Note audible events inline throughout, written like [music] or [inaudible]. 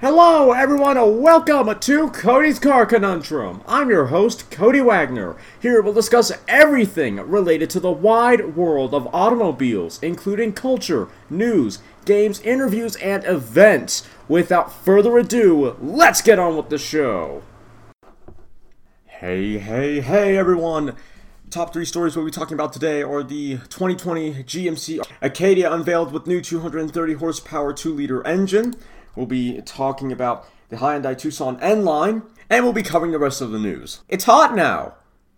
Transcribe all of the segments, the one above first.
Hello, everyone, and welcome to Cody's Car Conundrum. I'm your host, Cody Wagner. Here we'll discuss everything related to the wide world of automobiles, including culture, news, games, interviews, and events. Without further ado, let's get on with the show. Hey, hey, hey, everyone. Top three stories we'll be talking about today are the 2020 GMC Acadia unveiled with new 230 horsepower 2 liter engine. We'll be talking about the Hyundai Tucson N line, and we'll be covering the rest of the news. It's hot now.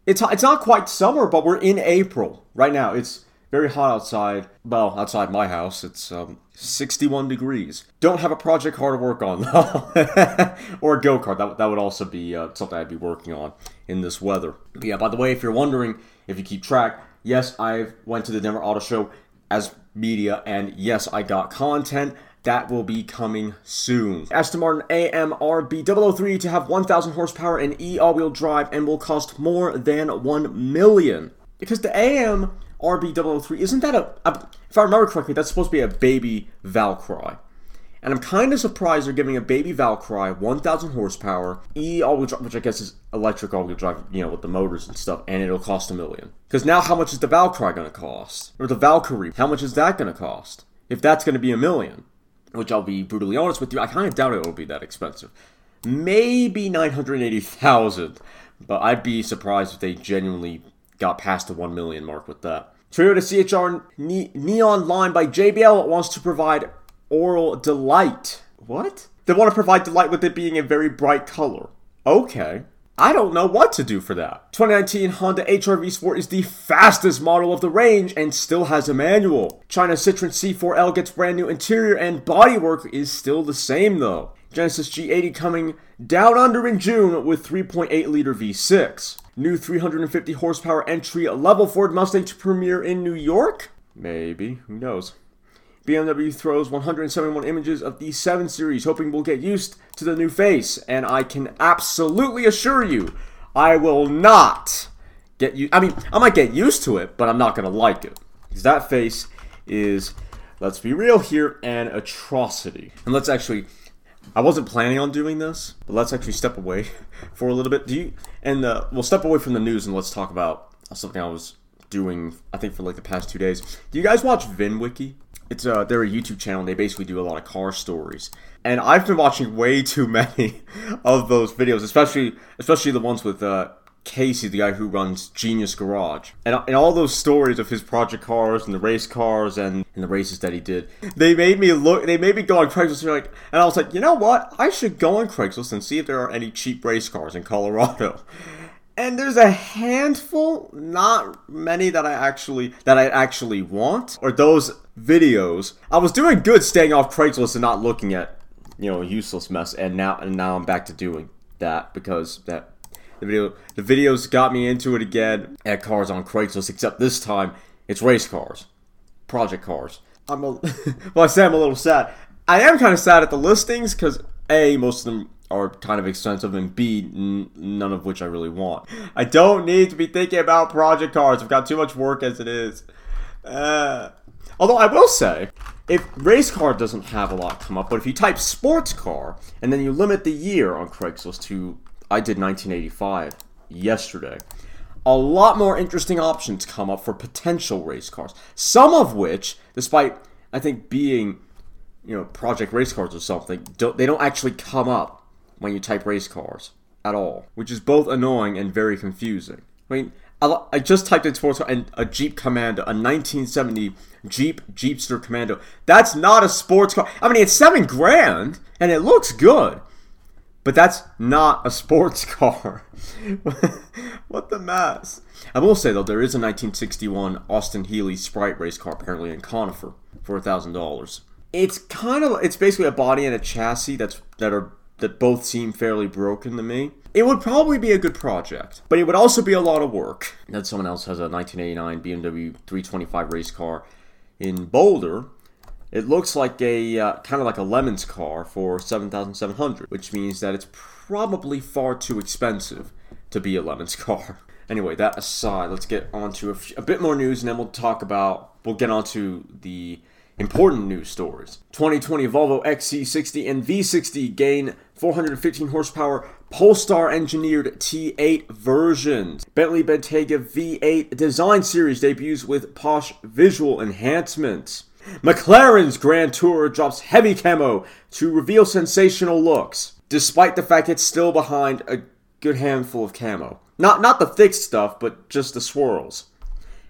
It's hot. it's not quite summer, but we're in April right now. It's very hot outside. Well, outside my house, it's um, 61 degrees. Don't have a project car to work on [laughs] or a go kart. That, that would also be uh, something I'd be working on in this weather. But yeah. By the way, if you're wondering, if you keep track, yes, I went to the Denver Auto Show as media, and yes, I got content. That will be coming soon. Aston Martin AMRB 003 to have 1,000 horsepower and E all-wheel drive and will cost more than 1 million. Because the AMRB 003, isn't that a, a, if I remember correctly, that's supposed to be a baby Valkyrie. And I'm kind of surprised they're giving a baby Valkyrie 1,000 horsepower, E all-wheel drive, which I guess is electric all-wheel drive, you know, with the motors and stuff, and it'll cost a million. Because now, how much is the Valkyrie going to cost? Or the Valkyrie, how much is that going to cost? If that's going to be a million which I'll be brutally honest with you, I kind of doubt it will be that expensive. Maybe 980,000, but I'd be surprised if they genuinely got past the 1 million mark with that. Toyota CHR ne- Neon line by JBL wants to provide oral delight. What? They want to provide delight with it being a very bright color. Okay. I don't know what to do for that. 2019 Honda HR-V Sport is the fastest model of the range and still has a manual. China Citroen C4L gets brand new interior and bodywork is still the same though. Genesis G80 coming down under in June with 3.8 liter V6. New 350 horsepower entry level Ford Mustang to premiere in New York? Maybe, who knows. BMW throws 171 images of the 7 Series, hoping we'll get used to the new face. And I can absolutely assure you, I will not get you. I mean, I might get used to it, but I'm not going to like it. Because that face is, let's be real here, an atrocity. And let's actually. I wasn't planning on doing this, but let's actually step away [laughs] for a little bit. Do you? And uh, we'll step away from the news and let's talk about something I was doing. I think for like the past two days. Do you guys watch VinWiki? It's uh, they're a YouTube channel. They basically do a lot of car stories, and I've been watching way too many [laughs] of those videos, especially especially the ones with uh, Casey, the guy who runs Genius Garage, and, and all those stories of his project cars and the race cars and, and the races that he did. They made me look. They made me go on Craigslist and like, and I was like, you know what? I should go on Craigslist and see if there are any cheap race cars in Colorado [laughs] and there's a handful not many that i actually that i actually want or those videos. I was doing good staying off craigslist and not looking at you know useless mess and now and now i'm back to doing that because that the video the videos got me into it again at cars on craigslist except this time it's race cars project cars. I'm a [laughs] well i say i'm a little sad. I am kind of sad at the listings because a most of them are kind of expensive, and B, n- none of which I really want. I don't need to be thinking about project cars. I've got too much work as it is. Uh, although I will say, if race car doesn't have a lot come up, but if you type sports car and then you limit the year on Craigslist to, I did 1985 yesterday, a lot more interesting options come up for potential race cars. Some of which, despite I think being, you know, project race cars or something, don't, they don't actually come up when you type race cars at all, which is both annoying and very confusing. I mean, I, just typed in sports car and a Jeep Commando, a 1970 Jeep Jeepster Commando. That's not a sports car. I mean, it's seven grand and it looks good, but that's not a sports [laughs] car. what the mess? I will say though, there is a 1961 Austin Healey Sprite race car apparently in Conifer for a thousand dollars. It's kind of it's basically a body and a chassis that's that are that both seem fairly broken to me. It would probably be a good project, but it would also be a lot of work. That someone else has a 1989 BMW 325 race car in Boulder. It looks like a uh, kind of like a Lemons car for 7,700, which means that it's probably far too expensive to be a Lemons [laughs] car. Anyway, that aside, let's get on to a, a bit more news, and then we'll talk about we'll get on to the important news stories. 2020 Volvo XC60 and V60 gain 415 horsepower Polestar engineered T8 versions. Bentley Bentayga V8 design series debuts with posh visual enhancements. McLaren's Grand Tour drops heavy camo to reveal sensational looks, despite the fact it's still behind a good handful of camo. Not not the thick stuff, but just the swirls.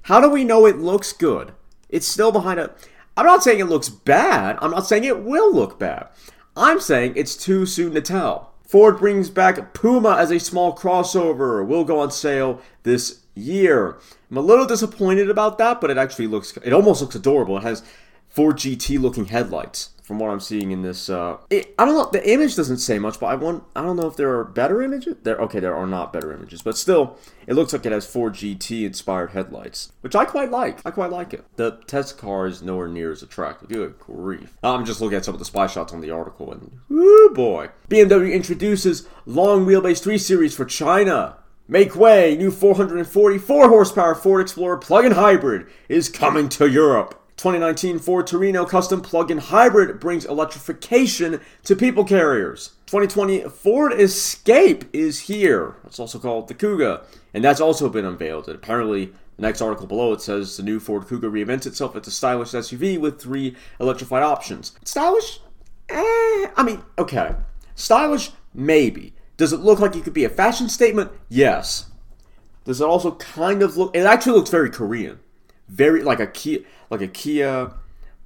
How do we know it looks good? It's still behind a I'm not saying it looks bad. I'm not saying it will look bad. I'm saying it's too soon to tell. Ford brings back Puma as a small crossover. Will go on sale this year. I'm a little disappointed about that, but it actually looks it almost looks adorable. It has Ford GT looking headlights from what I'm seeing in this. Uh, it, I don't know. The image doesn't say much, but I want. I don't know if there are better images. There, okay, there are not better images, but still, it looks like it has Ford GT inspired headlights, which I quite like. I quite like it. The test car is nowhere near as attractive. Good grief! I'm just looking at some of the spy shots on the article, and whoo boy, BMW introduces long wheelbase 3 Series for China. Make way! New 444 horsepower Ford Explorer plug-in hybrid is coming to Europe. 2019 Ford Tourneo Custom Plug-in Hybrid brings electrification to people carriers. 2020 Ford Escape is here. It's also called the Kuga, and that's also been unveiled. And apparently, the next article below it says the new Ford Kuga reinvents itself as a stylish SUV with three electrified options. Stylish? Eh, I mean, okay. Stylish? Maybe. Does it look like it could be a fashion statement? Yes. Does it also kind of look? It actually looks very Korean, very like a Kia like a Kia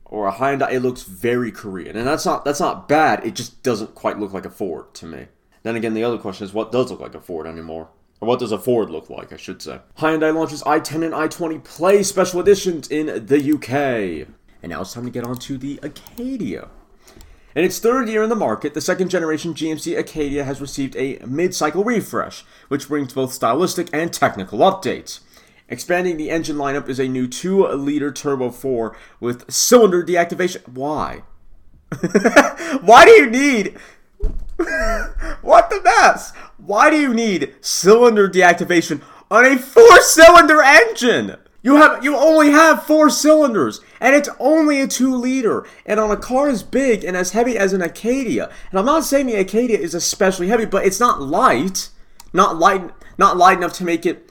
or a Hyundai, it looks very Korean, and that's not that's not bad. It just doesn't quite look like a Ford to me. Then again, the other question is what does look like a Ford anymore? Or what does a Ford look like, I should say. Hyundai launches i10 and i20 Play special editions in the UK. And now it's time to get on to the Acadia. In its third year in the market, the second generation GMC Acadia has received a mid cycle refresh, which brings both stylistic and technical updates. Expanding the engine lineup is a new 2 liter turbo 4 with cylinder deactivation. Why? [laughs] Why do you need. [laughs] what the mess? Why do you need cylinder deactivation on a four cylinder engine? You have you only have four cylinders, and it's only a two liter. And on a car as big and as heavy as an Acadia, and I'm not saying the Acadia is especially heavy, but it's not light, not light, not light enough to make it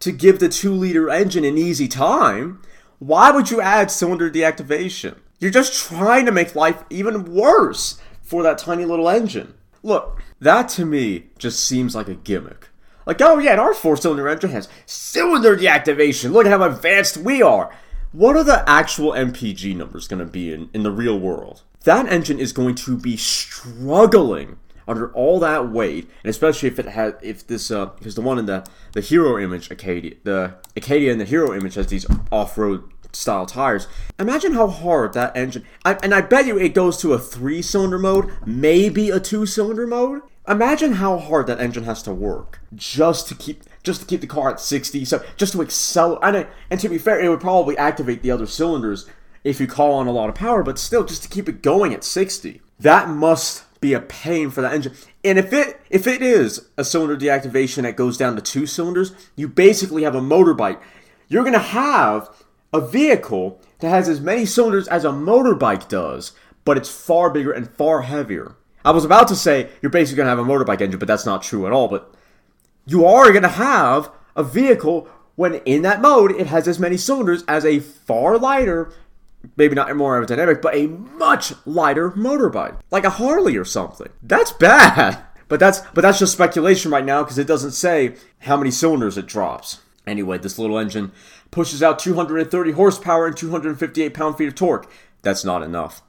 to give the 2 liter engine an easy time, why would you add cylinder deactivation? You're just trying to make life even worse for that tiny little engine. Look, that to me just seems like a gimmick. Like, oh yeah, our four cylinder engine has cylinder deactivation. Look at how advanced we are. What are the actual MPG numbers going to be in, in the real world? That engine is going to be struggling under all that weight, and especially if it had if this uh because the one in the the hero image Acadia the Acadia in the hero image has these off road style tires. Imagine how hard that engine. I, and I bet you it goes to a three cylinder mode, maybe a two cylinder mode. Imagine how hard that engine has to work just to keep just to keep the car at 60. So just to accelerate. And, and to be fair, it would probably activate the other cylinders if you call on a lot of power, but still, just to keep it going at 60. That must be a pain for that engine. And if it if it is a cylinder deactivation that goes down to two cylinders, you basically have a motorbike. You're gonna have a vehicle that has as many cylinders as a motorbike does, but it's far bigger and far heavier. I was about to say you're basically gonna have a motorbike engine, but that's not true at all. But you are gonna have a vehicle when in that mode it has as many cylinders as a far lighter maybe not more aerodynamic, but a much lighter motorbike, like a Harley or something. That's bad. [laughs] But that's but that's just speculation right now because it doesn't say how many cylinders it drops. Anyway, this little engine pushes out 230 horsepower and 258 pound-feet of torque. That's not enough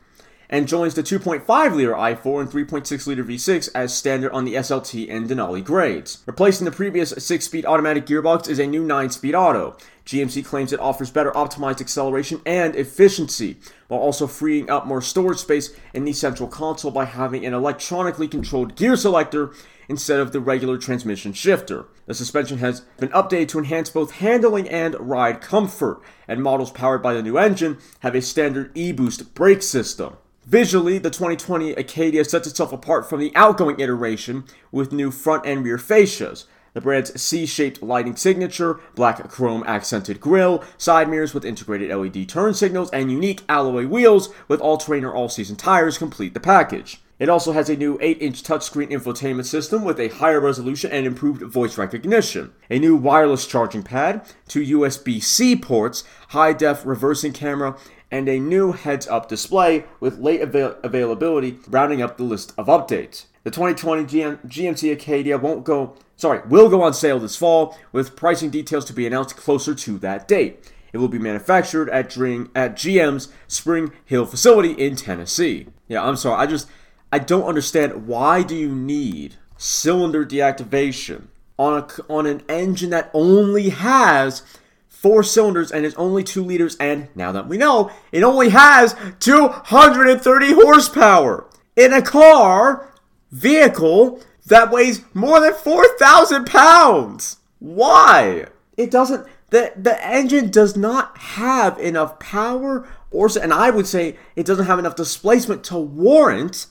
and joins the 2.5 liter i4 and 3.6 liter V6 as standard on the SLT and Denali grades. Replacing the previous 6 speed automatic gearbox is a new 9 speed auto. GMC claims it offers better optimized acceleration and efficiency, while also freeing up more storage space in the central console by having an electronically controlled gear selector instead of the regular transmission shifter. The suspension has been updated to enhance both handling and ride comfort, and models powered by the new engine have a standard e-boost brake system. Visually, the 2020 Acadia sets itself apart from the outgoing iteration with new front and rear fascias. The brand's C-shaped lighting signature, black chrome accented grille, side mirrors with integrated LED turn signals, and unique alloy wheels with all-terrain or all-season tires complete the package. It also has a new 8-inch touchscreen infotainment system with a higher resolution and improved voice recognition, a new wireless charging pad, two USB-C ports, high-def reversing camera, and a new heads-up display with late avail- availability rounding up the list of updates. The 2020 GM- GMC Acadia won't go, sorry, will go on sale this fall with pricing details to be announced closer to that date. It will be manufactured at, at GM's Spring Hill facility in Tennessee. Yeah, I'm sorry. I just I don't understand why do you need cylinder deactivation on a, on an engine that only has four cylinders and is only two liters and now that we know it only has 230 horsepower in a car vehicle that weighs more than 4,000 pounds. Why? It doesn't. The, the engine does not have enough power or and I would say it doesn't have enough displacement to warrant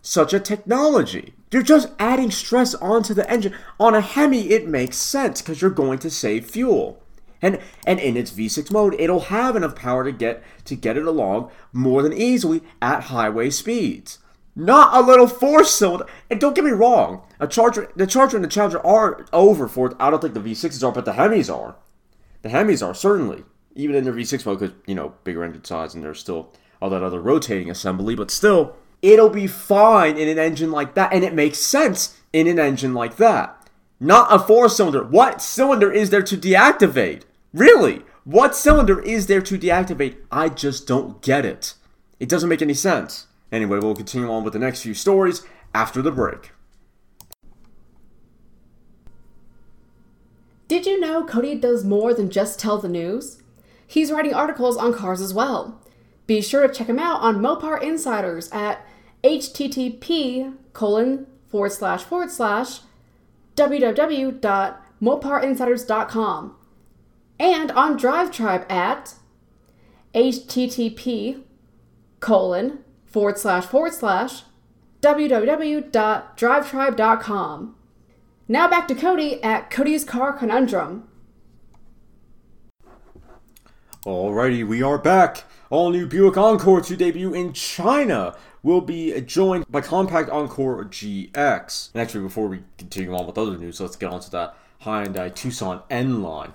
such a technology. You're just adding stress onto the engine. On a Hemi, it makes sense because you're going to save fuel. And and in its V6 mode, it'll have enough power to get to get it along more than easily at highway speeds. Not a little four cylinder. And don't get me wrong, a Charger, the Charger and the Challenger are over for. I don't think the V6s are, but the Hemis are. The Hemis are certainly even in their V6 mode because you know bigger engine size and there's still all that other rotating assembly, but still it'll be fine in an engine like that, and it makes sense in an engine like that. Not a four cylinder. What cylinder is there to deactivate? Really? What cylinder is there to deactivate? I just don't get it. It doesn't make any sense. Anyway, we'll continue on with the next few stories after the break. Did you know Cody does more than just tell the news? He's writing articles on cars as well. Be sure to check him out on Mopar Insiders at http colon forward slash forward slash www.moparinsiders.com and on Drive Tribe at http colon forward slash forward slash www.drivetribe.com. Now back to Cody at Cody's Car Conundrum. Alrighty, we are back. All new Buick Encore to debut in China will be joined by Compact Encore GX. And actually, before we continue on with other news, let's get on to that Hyundai Tucson N line.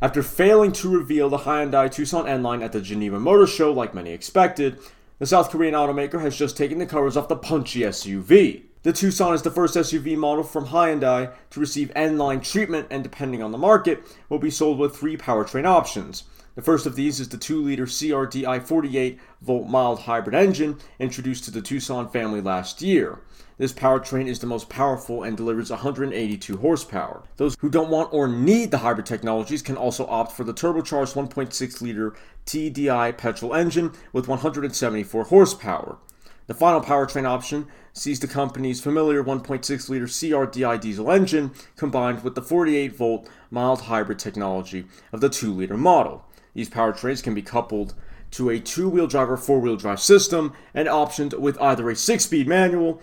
After failing to reveal the Hyundai Tucson N line at the Geneva Motor Show, like many expected, the South Korean automaker has just taken the covers off the punchy SUV. The Tucson is the first SUV model from Hyundai to receive N line treatment, and depending on the market, will be sold with three powertrain options the first of these is the 2 liter CRDI 48 volt mild hybrid engine introduced to the Tucson family last year. This powertrain is the most powerful and delivers 182 horsepower. Those who don't want or need the hybrid technologies can also opt for the turbocharged 1.6 liter TDI petrol engine with 174 horsepower. The final powertrain option sees the company's familiar 1.6 liter CRDI diesel engine combined with the 48 volt mild hybrid technology of the 2 liter model. These powertrains can be coupled to a two-wheel drive or four-wheel drive system and optioned with either a six-speed manual,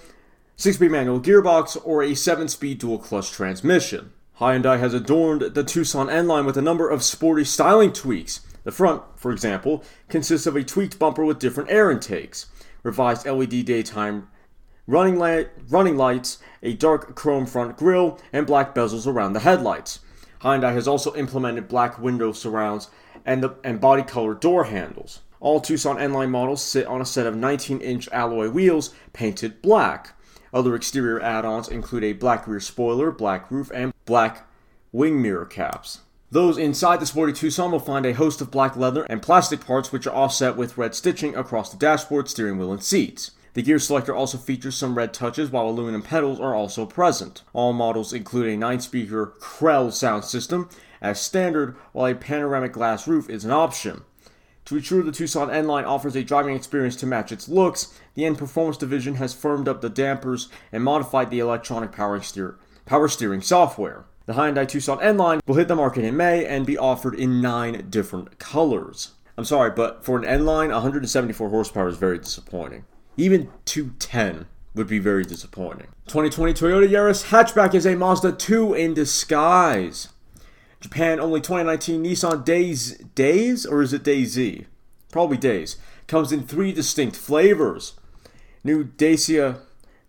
six-speed manual gearbox, or a seven-speed dual clutch transmission. Hyundai has adorned the Tucson N line with a number of sporty styling tweaks. The front, for example, consists of a tweaked bumper with different air intakes, revised LED daytime running, light, running lights, a dark chrome front grille, and black bezels around the headlights. Hyundai has also implemented black window surrounds and, the, and body color door handles. All Tucson N-Line models sit on a set of 19-inch alloy wheels painted black. Other exterior add-ons include a black rear spoiler, black roof, and black wing mirror caps. Those inside the sporty Tucson will find a host of black leather and plastic parts which are offset with red stitching across the dashboard, steering wheel, and seats. The gear selector also features some red touches while aluminum pedals are also present. All models include a 9-speaker Krell sound system as standard, while a panoramic glass roof is an option. To ensure the Tucson N line offers a driving experience to match its looks, the N Performance division has firmed up the dampers and modified the electronic power, steer- power steering software. The Hyundai Tucson N line will hit the market in May and be offered in nine different colors. I'm sorry, but for an N line, 174 horsepower is very disappointing. Even 210 would be very disappointing. 2020 Toyota Yaris hatchback is a Mazda 2 in disguise. Japan only 2019 Nissan Days Days or is it Daisy? Probably Days. Comes in three distinct flavors. New Dacia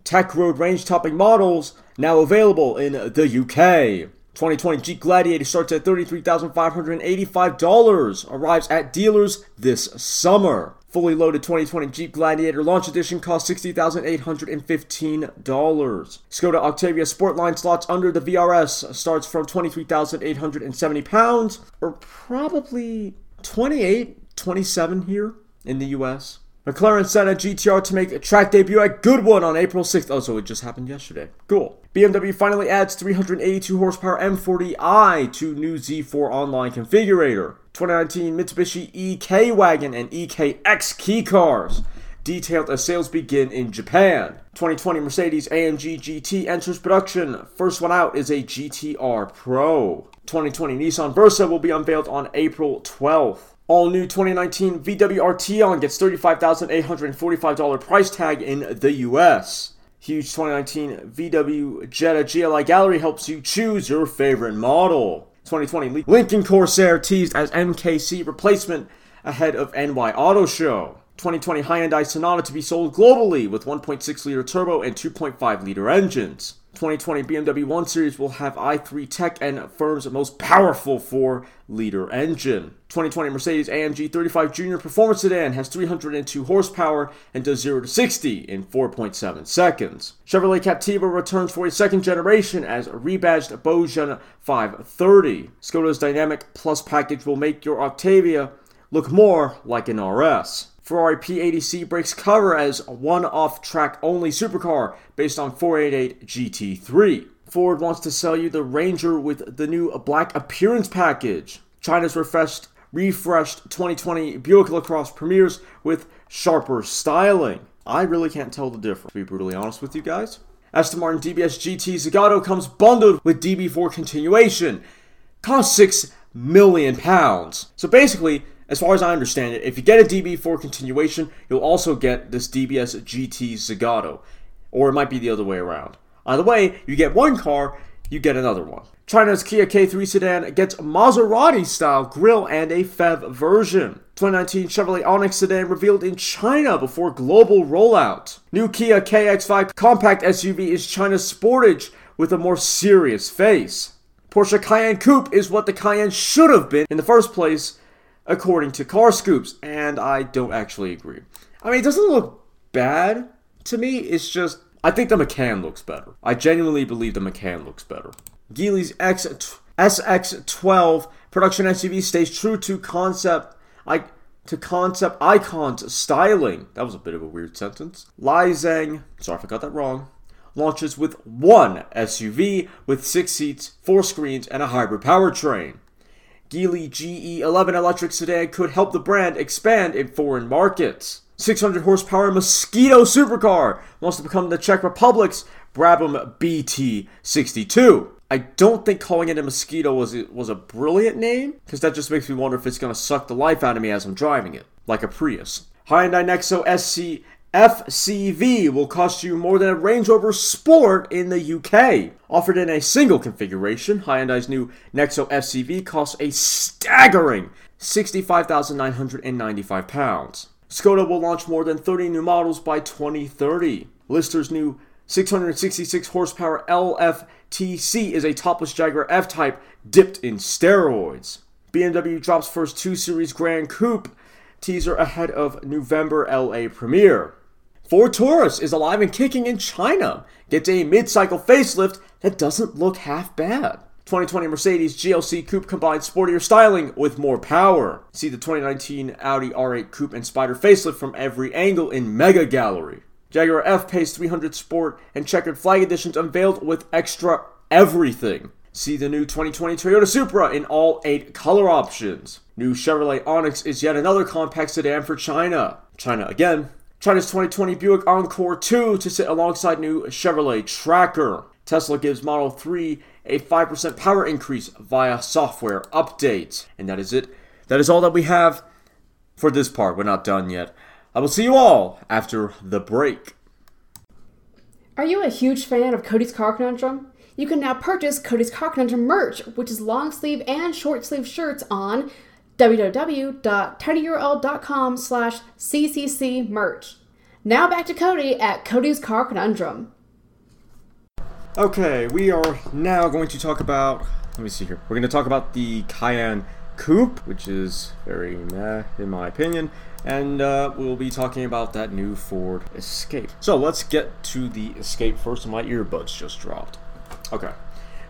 Tech Road range topping models now available in the UK. 2020 Jeep Gladiator starts at $33,585. Arrives at dealers this summer. Fully loaded 2020 Jeep Gladiator Launch Edition costs $60,815. Skoda Octavia Sportline slots under the VRS starts from 23,870 pounds, or probably 28, 27 here in the US. McLaren Senna GTR to make a track debut at Goodwood on April 6th. Oh, so it just happened yesterday. Cool. BMW finally adds 382 horsepower M40i to new Z4 online configurator. 2019 Mitsubishi EK Wagon and EKX kei cars. Detailed as sales begin in Japan. 2020 Mercedes AMG GT enters production. First one out is a GTR Pro. 2020 Nissan Versa will be unveiled on April 12th. All new 2019 VW Arteon gets $35,845 price tag in the US. Huge 2019 VW Jetta GLI Gallery helps you choose your favorite model. 2020 Lincoln Corsair teased as MKC replacement ahead of NY Auto Show. 2020 Hyundai Sonata to be sold globally with 1.6 liter turbo and 2.5 liter engines. 2020 BMW 1 Series will have i3 tech and firm's most powerful 4 liter engine. 2020 Mercedes AMG 35 Junior Performance Sedan has 302 horsepower and does 0 to 60 in 4.7 seconds. Chevrolet Captiva returns for a second generation as rebadged Baojun 530. Skoda's Dynamic Plus package will make your Octavia look more like an RS. Ferrari P80C breaks cover as one off track only supercar based on 488 GT3. Ford wants to sell you the Ranger with the new black appearance package. China's refreshed refreshed 2020 Buick LaCrosse premieres with sharper styling. I really can't tell the difference, to be brutally honest with you guys. Aston Martin DBS GT Zagato comes bundled with DB4 continuation. Costs 6 million pounds. So basically, as far as I understand it, if you get a DB4 continuation, you'll also get this DBS GT Zagato. Or it might be the other way around. Either way, you get one car, you get another one. China's Kia K3 sedan gets Maserati style grille and a FEV version. 2019 Chevrolet Onix sedan revealed in China before global rollout. New Kia KX5 compact SUV is China's Sportage with a more serious face. Porsche Cayenne Coupe is what the Cayenne should have been in the first place, according to Car Scoops, and I don't actually agree. I mean, it doesn't look bad to me, it's just, I think the Macan looks better. I genuinely believe the Macan looks better. Geely's X, SX12 production SUV stays true to concept, I, to concept icons styling. That was a bit of a weird sentence. Lai sorry if I got that wrong, launches with one SUV with six seats, four screens, and a hybrid powertrain. Geely GE11 electric sedan could help the brand expand in foreign markets. 600 horsepower Mosquito supercar wants to become the Czech Republic's Brabham BT62. I don't think calling it a Mosquito was was a brilliant name because that just makes me wonder if it's going to suck the life out of me as I'm driving it, like a Prius. Hyundai Nexo SC FCV will cost you more than a Range Rover Sport in the UK. Offered in a single configuration, Hyundai's new Nexo FCV costs a staggering £65,995. Skoda will launch more than 30 new models by 2030. Lister's new 666 horsepower LFTC is a topless Jaguar F Type dipped in steroids. BMW drops first 2 Series Grand Coupe teaser ahead of November LA premiere. Ford Taurus is alive and kicking in China. Gets a mid-cycle facelift that doesn't look half bad. 2020 Mercedes GLC Coupe combines sportier styling with more power. See the 2019 Audi R8 Coupe and Spider facelift from every angle in Mega Gallery. Jaguar F-Pace 300 Sport and checkered flag editions unveiled with extra everything. See the new 2020 Toyota Supra in all eight color options. New Chevrolet Onix is yet another compact sedan for China. China again. China's 2020 Buick Encore 2 to sit alongside new Chevrolet Tracker. Tesla gives Model 3 a 5% power increase via software update. And that is it. That is all that we have for this part. We're not done yet. I will see you all after the break. Are you a huge fan of Cody's Car Conundrum? You can now purchase Cody's Car Conundrum merch, which is long sleeve and short sleeve shirts on www.tinyurl.com slash ccc merch. Now back to Cody at Cody's Car Conundrum. Okay, we are now going to talk about. Let me see here. We're going to talk about the Cayenne Coupe, which is very meh in my opinion, and uh, we'll be talking about that new Ford Escape. So let's get to the Escape first. My earbuds just dropped. Okay.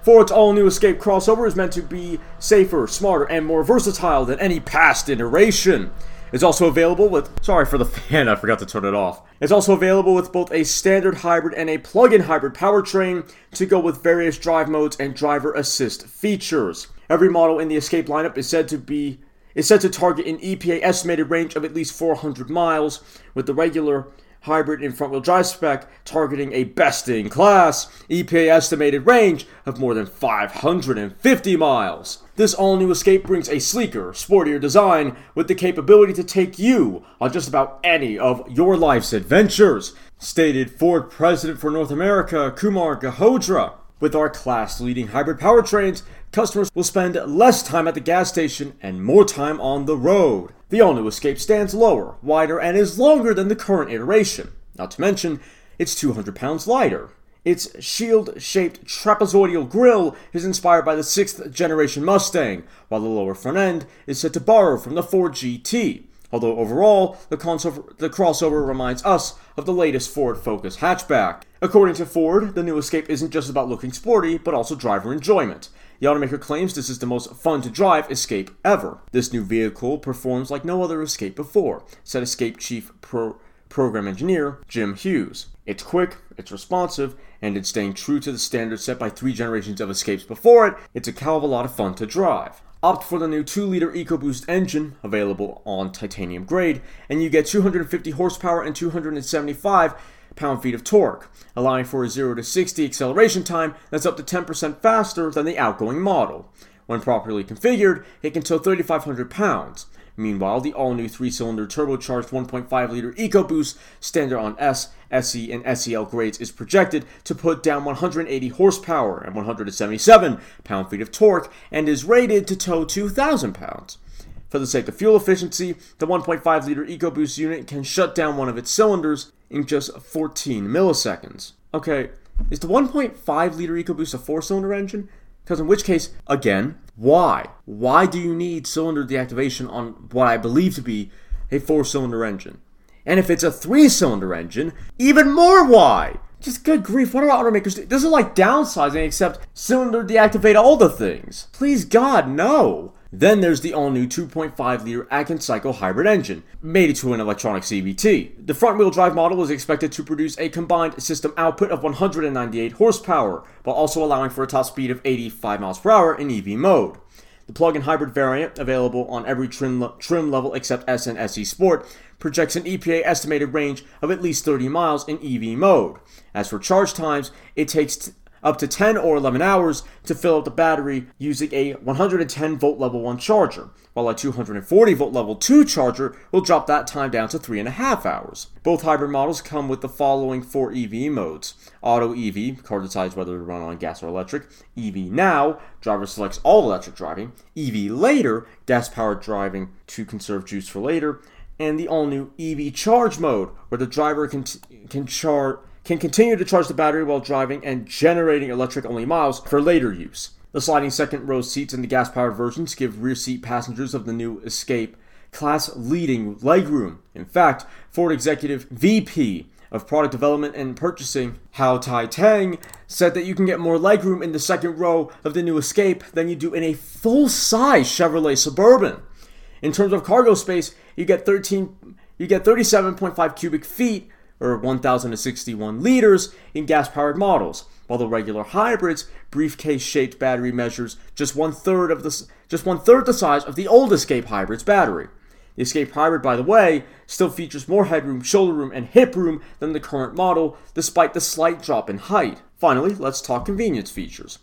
Ford's all new Escape crossover is meant to be safer, smarter, and more versatile than any past iteration. It's also available with. Sorry for the [laughs] fan, I forgot to turn it off. It's also available with both a standard hybrid and a plug in hybrid powertrain to go with various drive modes and driver assist features. Every model in the Escape lineup is said to be is said to target an EPA estimated range of at least 400 miles, with the regular hybrid and front wheel drive spec targeting a best in class EPA estimated range of more than 550 miles. This all new Escape brings a sleeker, sportier design with the capability to take you on just about any of your life's adventures, stated Ford President for North America Kumar Galhotra. With our class leading hybrid powertrains, customers will spend less time at the gas station and more time on the road. The all new Escape stands lower, wider, and is longer than the current iteration. Not to mention, it's 200 pounds lighter. Its shield shaped trapezoidal grille is inspired by the 6th generation Mustang, while the lower front end is said to borrow from the Ford GT. Although overall, the, the crossover reminds us of the latest Ford Focus hatchback. According to Ford, the new Escape isn't just about looking sporty, but also driver enjoyment. The automaker claims this is the most fun to drive Escape ever. This new vehicle performs like no other Escape before, said Escape Chief Pro- Program Engineer Jim Hughes. It's quick, it's responsive, and it's staying true to the standards set by three generations of Escapes before it. It's a hell of a lot of fun to drive. Opt for the new 2 liter EcoBoost engine, available on titanium grade, and you get 250 horsepower and 275 pound feet of torque, allowing for a 0 to 60 acceleration time that's up to 10% faster than the outgoing model. When properly configured, it can tow 3,500 pounds. Meanwhile, the all new 3 cylinder turbocharged 1.5 liter EcoBoost standard on S, SE, and SEL grades is projected to put down 180 horsepower and 177 pound feet of torque and is rated to tow 2,000 pounds. For the sake of fuel efficiency, the 1.5 liter EcoBoost unit can shut down one of its cylinders in just 14 milliseconds. Okay, is the 1.5 liter EcoBoost a four cylinder engine? Because in which case, again, why? Why do you need cylinder deactivation on what I believe to be a four cylinder engine? And if it's a three cylinder engine, even more why? Just good grief, what are automakers doing? This is like downsizing, except cylinder deactivate all the things. Please God, no. Then there's the all new 2.5 liter Atkin Cycle hybrid engine, made to an electronic CVT. The front wheel drive model is expected to produce a combined system output of 198 horsepower, while also allowing for a top speed of 85 miles per hour in EV mode. The plug-in hybrid variant, available on every trim, le- trim level except S and SE Sport, projects an EPA estimated range of at least 30 miles in EV mode. As for charge times, it takes t- up to 10 or 11 hours to fill up the battery using a 110 volt level 1 charger, while a 240 volt level 2 charger will drop that time down to 3.5 hours. Both hybrid models come with the following four EV modes. Auto EV, car decides whether to run on gas or electric, EV Now, driver selects all electric driving, EV Later, gas powered driving to conserve juice for later, and the all new EV Charge mode, where the driver can, can charge can continue to charge the battery while driving and generating electric only miles for later use. The sliding second row seats in the gas powered versions give rear seat passengers of the new Escape class leading legroom. In fact, Ford executive VP of product development and purchasing, Hau Thai-Tang, said that you can get more legroom in the second row of the new Escape than you do in a full size Chevrolet Suburban. In terms of cargo space, you get 13 you get 37.5 cubic feet or 1,061 liters in gas powered models, while the regular hybrids briefcase shaped battery measures just one third of the just one third the size of the old Escape hybrid's battery. The Escape Hybrid, by the way, still features more headroom, shoulder room, and hip room than the current model, despite the slight drop in height. Finally, let's talk convenience features.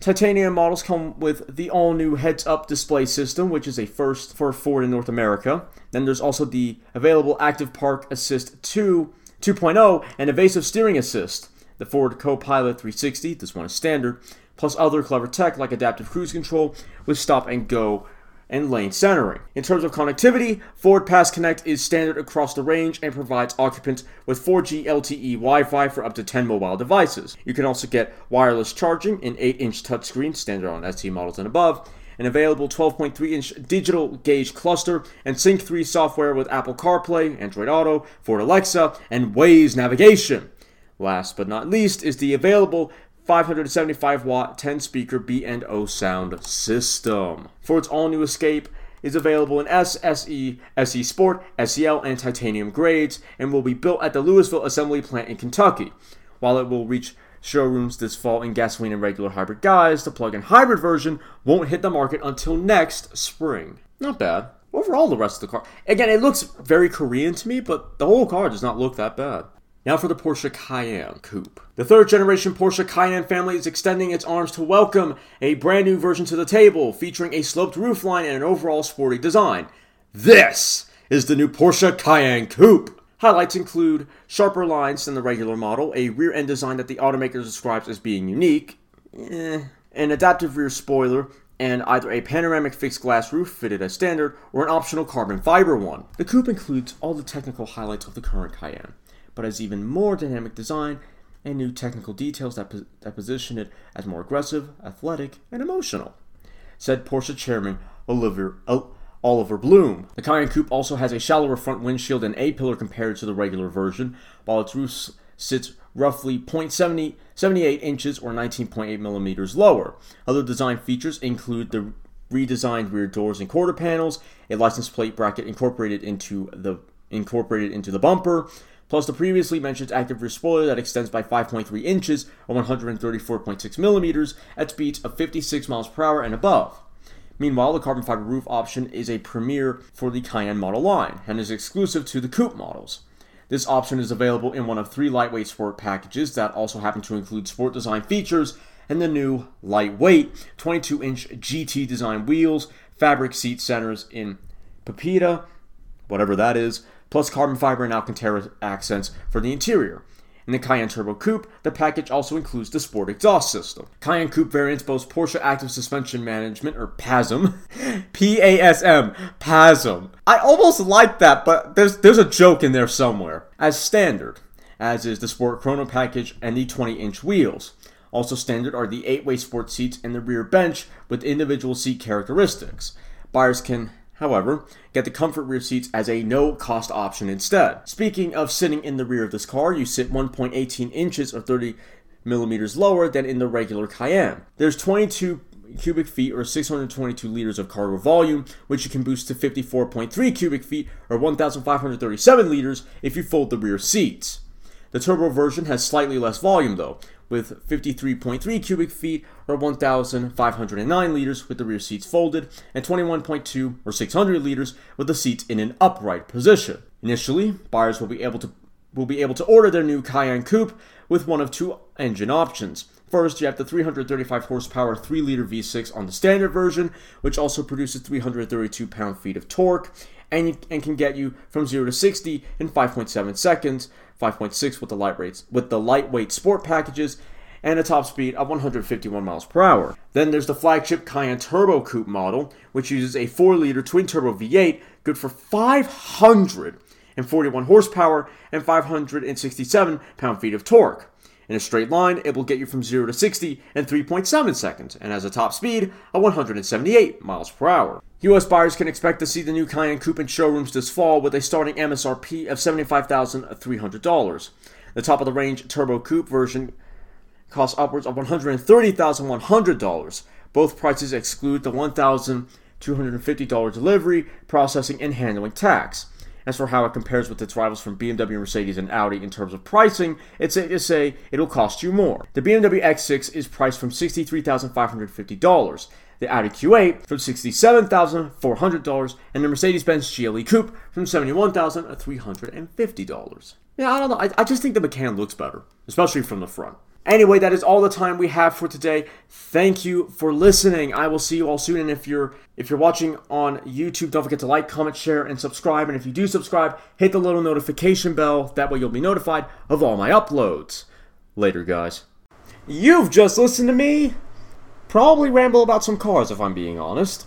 Titanium models come with the all new heads up display system, which is a first for Ford in North America. Then there's also the available Active Park Assist 2 2.0 and Evasive Steering Assist. the Ford Copilot 360, this one is standard, plus other clever tech like adaptive cruise control with stop and go and lane centering. In terms of connectivity, Ford Pass Connect is standard across the range and provides occupants with 4G LTE Wi Fi for up to 10 mobile devices. You can also get wireless charging in 8 inch touchscreen, standard on ST models and above, an available 12.3 inch digital gauge cluster, and Sync 3 software with Apple CarPlay, Android Auto, Ford Alexa, and Waze navigation. Last but not least is the available 575 watt 10 speaker B&O sound system. For its all new Escape is available in S, SE, SE Sport, SEL, and Titanium grades and will be built at the Louisville Assembly Plant in Kentucky. While it will reach showrooms this fall in gasoline and regular hybrid guise, the plug-in hybrid version won't hit the market until next spring. Not bad. Overall, the rest of the car. Again, it looks very Korean to me, but the whole car does not look that bad. Now for the Porsche Cayenne Coupe. The third generation Porsche Cayenne family is extending its arms to welcome a brand new version to the table, featuring a sloped roofline and an overall sporty design. This is the new Porsche Cayenne Coupe. Highlights include sharper lines than the regular model, a rear end design that the automaker describes as being unique, eh, an adaptive rear spoiler, and either a panoramic fixed glass roof fitted as standard or an optional carbon fiber one. The coupe includes all the technical highlights of the current Cayenne but has even more dynamic design and new technical details that, po- that position it as more aggressive, athletic, and emotional, said Porsche chairman Oliver, Oliver Blume. The Cayenne Coupe also has a shallower front windshield and A-pillar compared to the regular version, while its roof sits roughly 0.78 inches or 19.8 millimeters lower. Other design features include the redesigned rear doors and quarter panels, a license plate bracket incorporated into the incorporated into the bumper, plus the previously mentioned active rear spoiler that extends by 5.3 inches or 134.6 millimeters at speeds of 56 miles per hour and above. Meanwhile, the carbon fiber roof option is a premier for the Cayenne model line and is exclusive to the coupe models. This option is available in one of three lightweight sport packages that also happen to include sport design features and the new lightweight 22 inch GT design wheels, fabric seat centers in Pepita, whatever that is, plus carbon fiber and Alcantara accents for the interior. In the Cayenne Turbo Coupe, the package also includes the sport exhaust system. Cayenne Coupe variants boast Porsche Active Suspension Management, or PASM. P A S M. [laughs] PASM. I almost like that, but there's, there's a joke in there somewhere. As standard, as is the Sport Chrono package and the 20 inch wheels. Also standard are the 8 way sport seats and the rear bench with individual seat characteristics. Buyers can However, get the comfort rear seats as a no cost option instead. Speaking of sitting in the rear of this car, you sit 1.18 inches or 30 millimeters lower than in the regular Cayenne. There's 22 cubic feet or 622 liters of cargo volume, which you can boost to 54.3 cubic feet or 1,537 liters if you fold the rear seats. The turbo version has slightly less volume though, with 53.3 cubic feet or 1,509 liters with the rear seats folded, and 21.2 or 600 liters with the seats in an upright position. Initially, buyers will be able to will be able to order their new Cayenne Coupe with one of two engine options. First, you have the 335 horsepower 3 liter V6 on the standard version, which also produces 332 pound feet of torque and, and can get you from 0 to 60 in 5.7 seconds 5.6 with the light rates with the lightweight sport packages and a top speed of 151 miles per hour. Then there's the flagship Cayenne Turbo Coupe model, which uses a 4-liter twin-turbo V8, good for 541 horsepower and 567 pound-feet of torque. In a straight line, it will get you from 0 to 60 in 3.7 seconds and has a top speed of 178 miles per hour. US buyers can expect to see the new Cayenne Coupe in showrooms this fall with a starting MSRP of $75,300. The top of the range Turbo Coupe version costs upwards of $130,100. Both prices exclude the $1,250 delivery, processing, and handling tax. As for how it compares with its rivals from BMW, Mercedes, and Audi in terms of pricing, it's safe to say it'll cost you more. The BMW X6 is priced from $63,550 the Audi Q8 from $67,400, and the Mercedes-Benz GLE Coupe from $71,350. Yeah, I don't know. I, I just think the Macan looks better, especially from the front. Anyway, that is all the time we have for today. Thank you for listening. I will see you all soon. And if you're if you're watching on YouTube, don't forget to like, comment, share, and subscribe. And if you do subscribe, hit the little notification bell. That way you'll be notified of all my uploads. Later, guys. You've just listened to me probably ramble about some cars if I'm being honest.